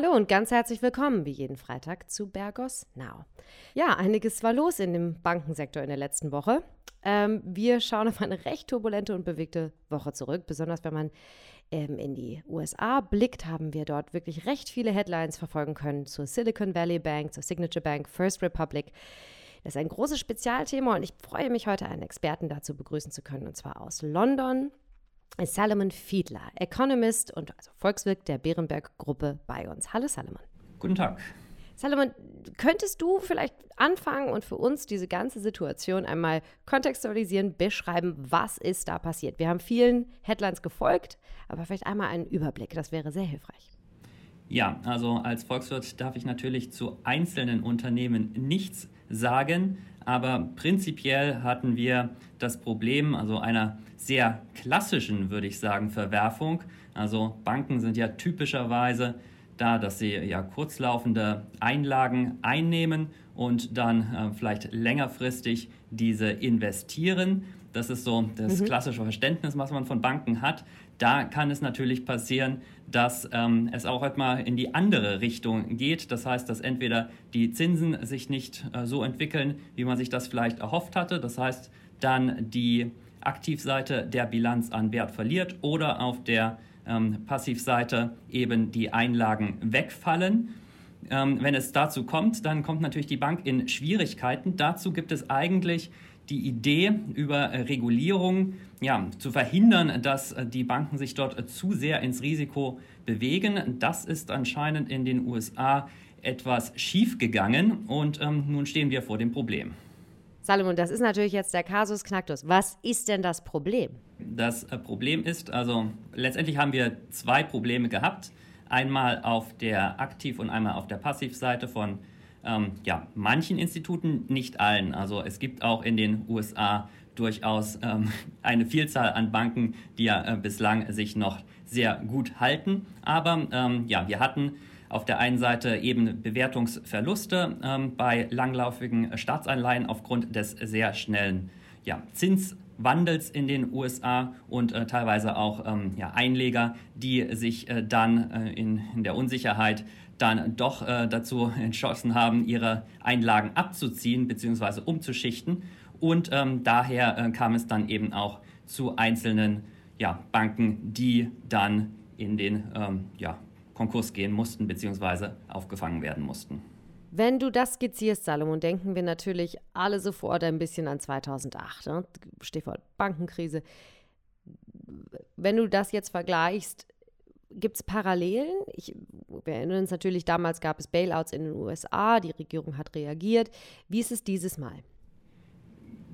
Hallo und ganz herzlich willkommen, wie jeden Freitag, zu Bergos Now. Ja, einiges war los in dem Bankensektor in der letzten Woche. Ähm, wir schauen auf eine recht turbulente und bewegte Woche zurück, besonders wenn man ähm, in die USA blickt, haben wir dort wirklich recht viele Headlines verfolgen können zur Silicon Valley Bank, zur Signature Bank, First Republic. Das ist ein großes Spezialthema und ich freue mich heute, einen Experten dazu begrüßen zu können, und zwar aus London. Salomon Fiedler, Economist und also Volkswirt der Bärenberg-Gruppe bei uns. Hallo Salomon. Guten Tag. Salomon, könntest du vielleicht anfangen und für uns diese ganze Situation einmal kontextualisieren, beschreiben, was ist da passiert? Wir haben vielen Headlines gefolgt, aber vielleicht einmal einen Überblick, das wäre sehr hilfreich. Ja, also als Volkswirt darf ich natürlich zu einzelnen Unternehmen nichts sagen, aber prinzipiell hatten wir das Problem, also einer sehr klassischen, würde ich sagen, Verwerfung. Also Banken sind ja typischerweise da, dass sie ja kurzlaufende Einlagen einnehmen und dann äh, vielleicht längerfristig diese investieren. Das ist so das mhm. klassische Verständnis, was man von Banken hat. Da kann es natürlich passieren, dass ähm, es auch etwa in die andere Richtung geht. Das heißt, dass entweder die Zinsen sich nicht äh, so entwickeln, wie man sich das vielleicht erhofft hatte. Das heißt, dann die Aktivseite der Bilanz an Wert verliert oder auf der ähm, Passivseite eben die Einlagen wegfallen. Ähm, wenn es dazu kommt, dann kommt natürlich die Bank in Schwierigkeiten. Dazu gibt es eigentlich die Idee über Regulierung ja, zu verhindern, dass die Banken sich dort zu sehr ins Risiko bewegen. Das ist anscheinend in den USA etwas schiefgegangen und ähm, nun stehen wir vor dem Problem. Salomon, das ist natürlich jetzt der Kasus Knacktus. Was ist denn das Problem? Das äh, Problem ist, also letztendlich haben wir zwei Probleme gehabt. Einmal auf der Aktiv- und einmal auf der Passivseite von ähm, ja, manchen Instituten, nicht allen. Also es gibt auch in den USA durchaus ähm, eine Vielzahl an Banken, die ja äh, bislang sich noch sehr gut halten. Aber ähm, ja, wir hatten auf der einen Seite eben Bewertungsverluste ähm, bei langlaufigen Staatsanleihen aufgrund des sehr schnellen ja, Zinswandels in den USA und äh, teilweise auch ähm, ja, Einleger, die sich äh, dann äh, in, in der Unsicherheit dann doch äh, dazu entschlossen haben, ihre Einlagen abzuziehen bzw. umzuschichten. Und ähm, daher äh, kam es dann eben auch zu einzelnen ja, Banken, die dann in den ähm, ja, Konkurs gehen mussten bzw. aufgefangen werden mussten. Wenn du das skizzierst, Salomon, denken wir natürlich alle sofort ein bisschen an 2008. Ne? Stichwort Bankenkrise. Wenn du das jetzt vergleichst, gibt es Parallelen? Ich, wir erinnern uns natürlich, damals gab es Bailouts in den USA, die Regierung hat reagiert. Wie ist es dieses Mal?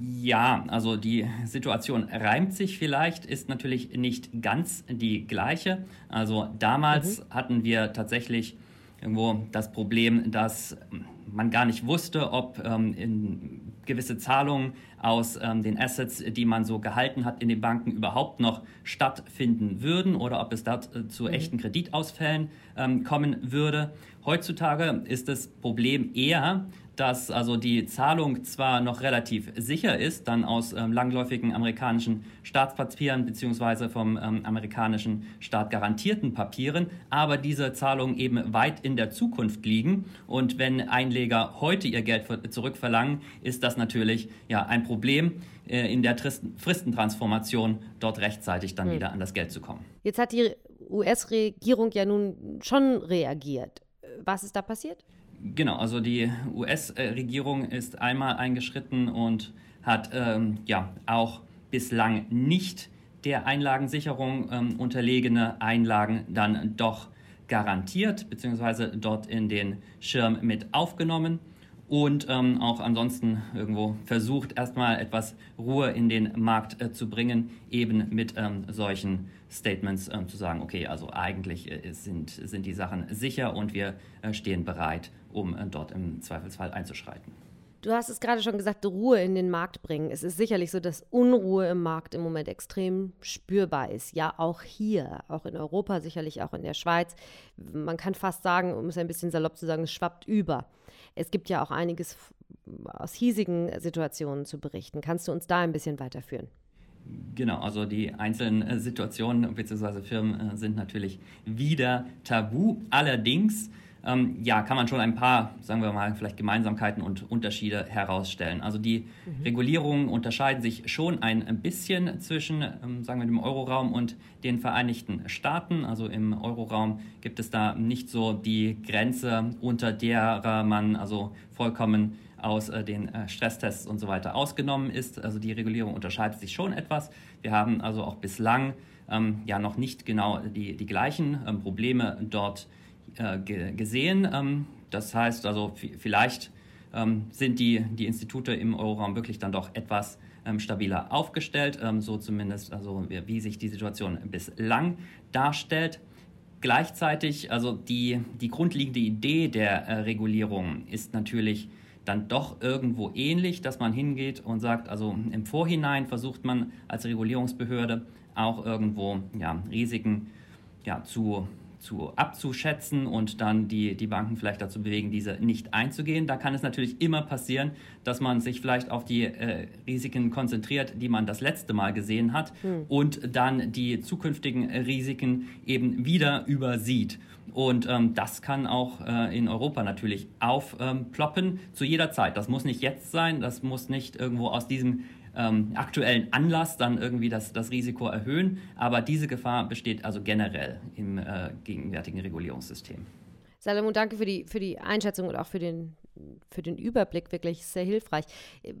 Ja, also die Situation reimt sich vielleicht, ist natürlich nicht ganz die gleiche. Also damals mhm. hatten wir tatsächlich irgendwo das Problem, dass man gar nicht wusste, ob ähm, gewisse Zahlungen aus ähm, den Assets, die man so gehalten hat in den Banken, überhaupt noch stattfinden würden oder ob es da äh, zu mhm. echten Kreditausfällen ähm, kommen würde. Heutzutage ist das Problem eher, dass also die Zahlung zwar noch relativ sicher ist, dann aus ähm, langläufigen amerikanischen Staatspapieren beziehungsweise vom ähm, amerikanischen Staat garantierten Papieren, aber diese Zahlungen eben weit in der Zukunft liegen. Und wenn Einleger heute ihr Geld zurückverlangen, ist das natürlich ja ein Problem äh, in der Fristentransformation dort rechtzeitig dann hm. wieder an das Geld zu kommen. Jetzt hat die US-Regierung ja nun schon reagiert. Was ist da passiert? Genau, also die US-Regierung ist einmal eingeschritten und hat ähm, ja auch bislang nicht der Einlagensicherung ähm, unterlegene Einlagen dann doch garantiert, beziehungsweise dort in den Schirm mit aufgenommen und ähm, auch ansonsten irgendwo versucht, erstmal etwas Ruhe in den Markt äh, zu bringen, eben mit ähm, solchen Statements äh, zu sagen, okay, also eigentlich äh, sind, sind die Sachen sicher und wir äh, stehen bereit, um äh, dort im Zweifelsfall einzuschreiten. Du hast es gerade schon gesagt, Ruhe in den Markt bringen. Es ist sicherlich so, dass Unruhe im Markt im Moment extrem spürbar ist. Ja, auch hier, auch in Europa, sicherlich auch in der Schweiz. Man kann fast sagen, um es ein bisschen salopp zu sagen, es schwappt über. Es gibt ja auch einiges aus hiesigen Situationen zu berichten. Kannst du uns da ein bisschen weiterführen? Genau, also die einzelnen äh, Situationen bzw. Firmen äh, sind natürlich wieder tabu. Allerdings ähm, ja, kann man schon ein paar, sagen wir mal, vielleicht Gemeinsamkeiten und Unterschiede herausstellen. Also die mhm. Regulierungen unterscheiden sich schon ein bisschen zwischen, ähm, sagen wir, dem Euroraum und den Vereinigten Staaten. Also im Euroraum gibt es da nicht so die Grenze, unter der man also vollkommen aus äh, den äh, Stresstests und so weiter ausgenommen ist. Also die Regulierung unterscheidet sich schon etwas. Wir haben also auch bislang ähm, ja noch nicht genau die, die gleichen ähm, Probleme dort äh, gesehen. Ähm, das heißt also, vielleicht ähm, sind die, die Institute im Euroraum wirklich dann doch etwas ähm, stabiler aufgestellt, so zumindest also wie, wie sich die Situation bislang darstellt. Gleichzeitig, also die, die grundlegende Idee der äh, Regulierung ist natürlich dann doch irgendwo ähnlich, dass man hingeht und sagt, also im Vorhinein versucht man als Regulierungsbehörde auch irgendwo ja, Risiken ja, zu zu abzuschätzen und dann die, die Banken vielleicht dazu bewegen, diese nicht einzugehen. Da kann es natürlich immer passieren, dass man sich vielleicht auf die äh, Risiken konzentriert, die man das letzte Mal gesehen hat hm. und dann die zukünftigen Risiken eben wieder übersieht. Und ähm, das kann auch äh, in Europa natürlich aufploppen ähm, zu jeder Zeit. Das muss nicht jetzt sein, das muss nicht irgendwo aus diesem ähm, aktuellen Anlass dann irgendwie das, das Risiko erhöhen. Aber diese Gefahr besteht also generell im äh, gegenwärtigen Regulierungssystem. Salomon, danke für die, für die Einschätzung und auch für den, für den Überblick, wirklich sehr hilfreich.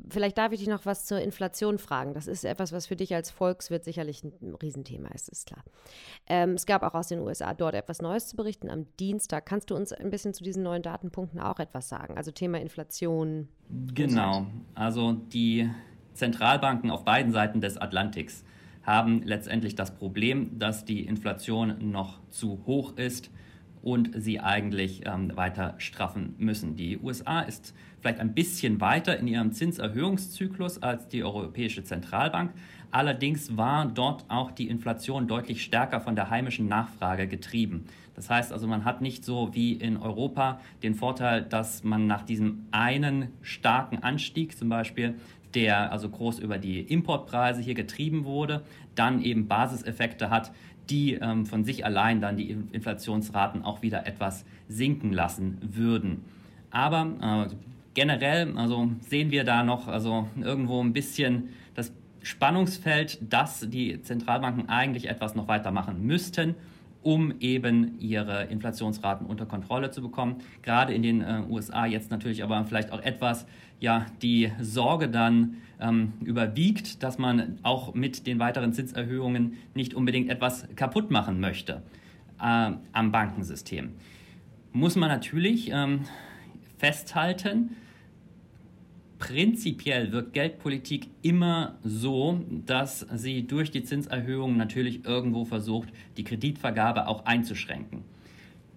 Vielleicht darf ich dich noch was zur Inflation fragen. Das ist etwas, was für dich als Volkswirt sicherlich ein Riesenthema ist, ist klar. Ähm, es gab auch aus den USA dort etwas Neues zu berichten am Dienstag. Kannst du uns ein bisschen zu diesen neuen Datenpunkten auch etwas sagen? Also Thema Inflation. Genau. Also die Zentralbanken auf beiden Seiten des Atlantiks haben letztendlich das Problem, dass die Inflation noch zu hoch ist und sie eigentlich ähm, weiter straffen müssen. Die USA ist vielleicht ein bisschen weiter in ihrem Zinserhöhungszyklus als die Europäische Zentralbank. Allerdings war dort auch die Inflation deutlich stärker von der heimischen Nachfrage getrieben. Das heißt also, man hat nicht so wie in Europa den Vorteil, dass man nach diesem einen starken Anstieg zum Beispiel der also groß über die Importpreise hier getrieben wurde, dann eben Basiseffekte hat, die ähm, von sich allein dann die Inflationsraten auch wieder etwas sinken lassen würden. Aber äh, generell also sehen wir da noch also irgendwo ein bisschen das Spannungsfeld, dass die Zentralbanken eigentlich etwas noch weitermachen müssten um eben ihre Inflationsraten unter Kontrolle zu bekommen. Gerade in den äh, USA jetzt natürlich aber vielleicht auch etwas, ja, die Sorge dann ähm, überwiegt, dass man auch mit den weiteren Zinserhöhungen nicht unbedingt etwas kaputt machen möchte äh, am Bankensystem. Muss man natürlich ähm, festhalten, Prinzipiell wirkt Geldpolitik immer so, dass sie durch die Zinserhöhung natürlich irgendwo versucht, die Kreditvergabe auch einzuschränken.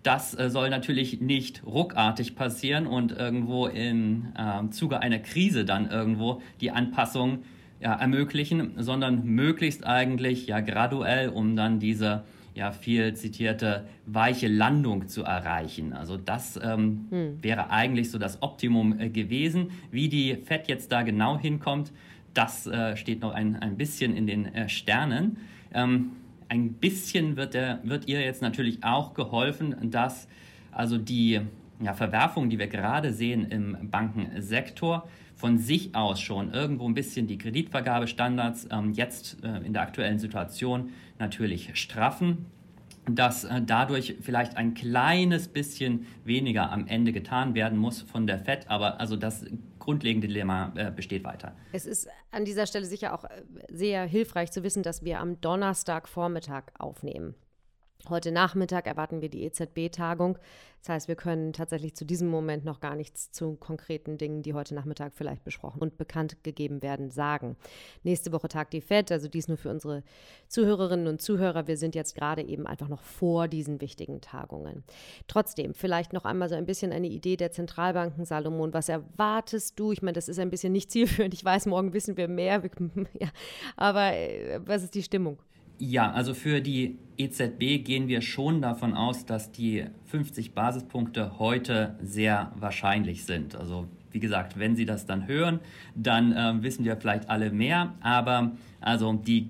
Das äh, soll natürlich nicht ruckartig passieren und irgendwo im äh, Zuge einer Krise dann irgendwo die Anpassung ja, ermöglichen, sondern möglichst eigentlich ja graduell, um dann diese ja viel zitierte weiche Landung zu erreichen. Also das ähm, hm. wäre eigentlich so das Optimum äh, gewesen. Wie die FED jetzt da genau hinkommt, das äh, steht noch ein, ein bisschen in den äh, Sternen. Ähm, ein bisschen wird, der, wird ihr jetzt natürlich auch geholfen, dass also die ja, Verwerfungen, die wir gerade sehen im Bankensektor, von sich aus schon irgendwo ein bisschen die Kreditvergabestandards ähm, jetzt äh, in der aktuellen Situation natürlich straffen dass äh, dadurch vielleicht ein kleines bisschen weniger am Ende getan werden muss von der FED, aber also das grundlegende Dilemma äh, besteht weiter. Es ist an dieser Stelle sicher auch äh, sehr hilfreich zu wissen, dass wir am Donnerstagvormittag aufnehmen. Heute Nachmittag erwarten wir die EZB-Tagung. Das heißt, wir können tatsächlich zu diesem Moment noch gar nichts zu konkreten Dingen, die heute Nachmittag vielleicht besprochen und bekannt gegeben werden, sagen. Nächste Woche tagt die FED, also dies nur für unsere Zuhörerinnen und Zuhörer. Wir sind jetzt gerade eben einfach noch vor diesen wichtigen Tagungen. Trotzdem, vielleicht noch einmal so ein bisschen eine Idee der Zentralbanken, Salomon. Was erwartest du? Ich meine, das ist ein bisschen nicht zielführend. Ich weiß, morgen wissen wir mehr. ja, aber äh, was ist die Stimmung? Ja, also für die EZB gehen wir schon davon aus, dass die 50 Basispunkte heute sehr wahrscheinlich sind. Also wie gesagt, wenn Sie das dann hören, dann äh, wissen wir vielleicht alle mehr. Aber also die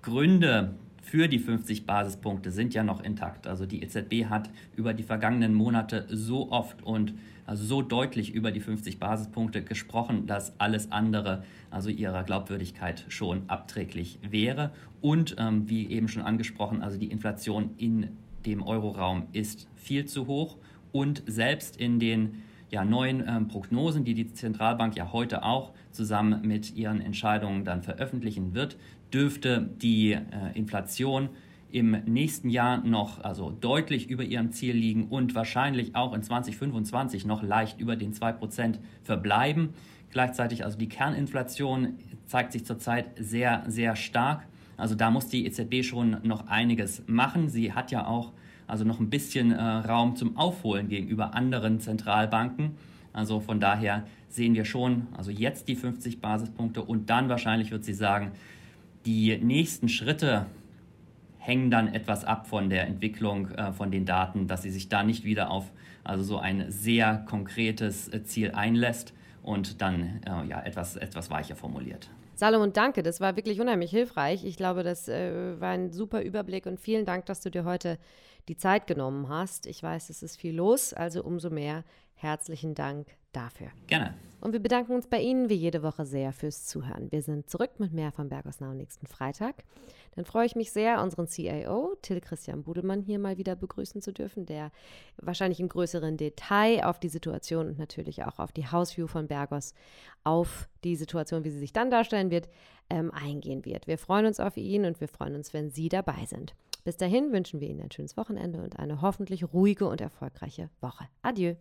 Gründe für die 50 Basispunkte sind ja noch intakt. Also die EZB hat über die vergangenen Monate so oft und also so deutlich über die 50 Basispunkte gesprochen, dass alles andere, also ihrer Glaubwürdigkeit schon abträglich wäre. Und ähm, wie eben schon angesprochen, also die Inflation in dem Euroraum ist viel zu hoch und selbst in den ja, neuen ähm, Prognosen, die die Zentralbank ja heute auch zusammen mit ihren Entscheidungen dann veröffentlichen wird, dürfte die äh, Inflation im nächsten Jahr noch also deutlich über ihrem Ziel liegen und wahrscheinlich auch in 2025 noch leicht über den 2% verbleiben. Gleichzeitig also die Kerninflation zeigt sich zurzeit sehr, sehr stark. Also da muss die EZB schon noch einiges machen. Sie hat ja auch also noch ein bisschen äh, Raum zum Aufholen gegenüber anderen Zentralbanken. Also von daher sehen wir schon, also jetzt die 50 Basispunkte und dann wahrscheinlich wird sie sagen, die nächsten Schritte hängen dann etwas ab von der Entwicklung äh, von den Daten, dass sie sich da nicht wieder auf also so ein sehr konkretes äh, Ziel einlässt und dann äh, ja, etwas, etwas weicher formuliert. Salomon, danke, das war wirklich unheimlich hilfreich. Ich glaube, das äh, war ein super Überblick und vielen Dank, dass du dir heute die Zeit genommen hast. Ich weiß, es ist viel los, also umso mehr herzlichen Dank dafür. Gerne. Und wir bedanken uns bei Ihnen wie jede Woche sehr fürs Zuhören. Wir sind zurück mit mehr von Bergos Now nächsten Freitag. Dann freue ich mich sehr, unseren CIO, Till Christian Budelmann, hier mal wieder begrüßen zu dürfen, der wahrscheinlich im größeren Detail auf die Situation und natürlich auch auf die Hausview von Bergos, auf die Situation, wie sie sich dann darstellen wird, ähm, eingehen wird. Wir freuen uns auf ihn und wir freuen uns, wenn Sie dabei sind. Bis dahin wünschen wir Ihnen ein schönes Wochenende und eine hoffentlich ruhige und erfolgreiche Woche. Adieu.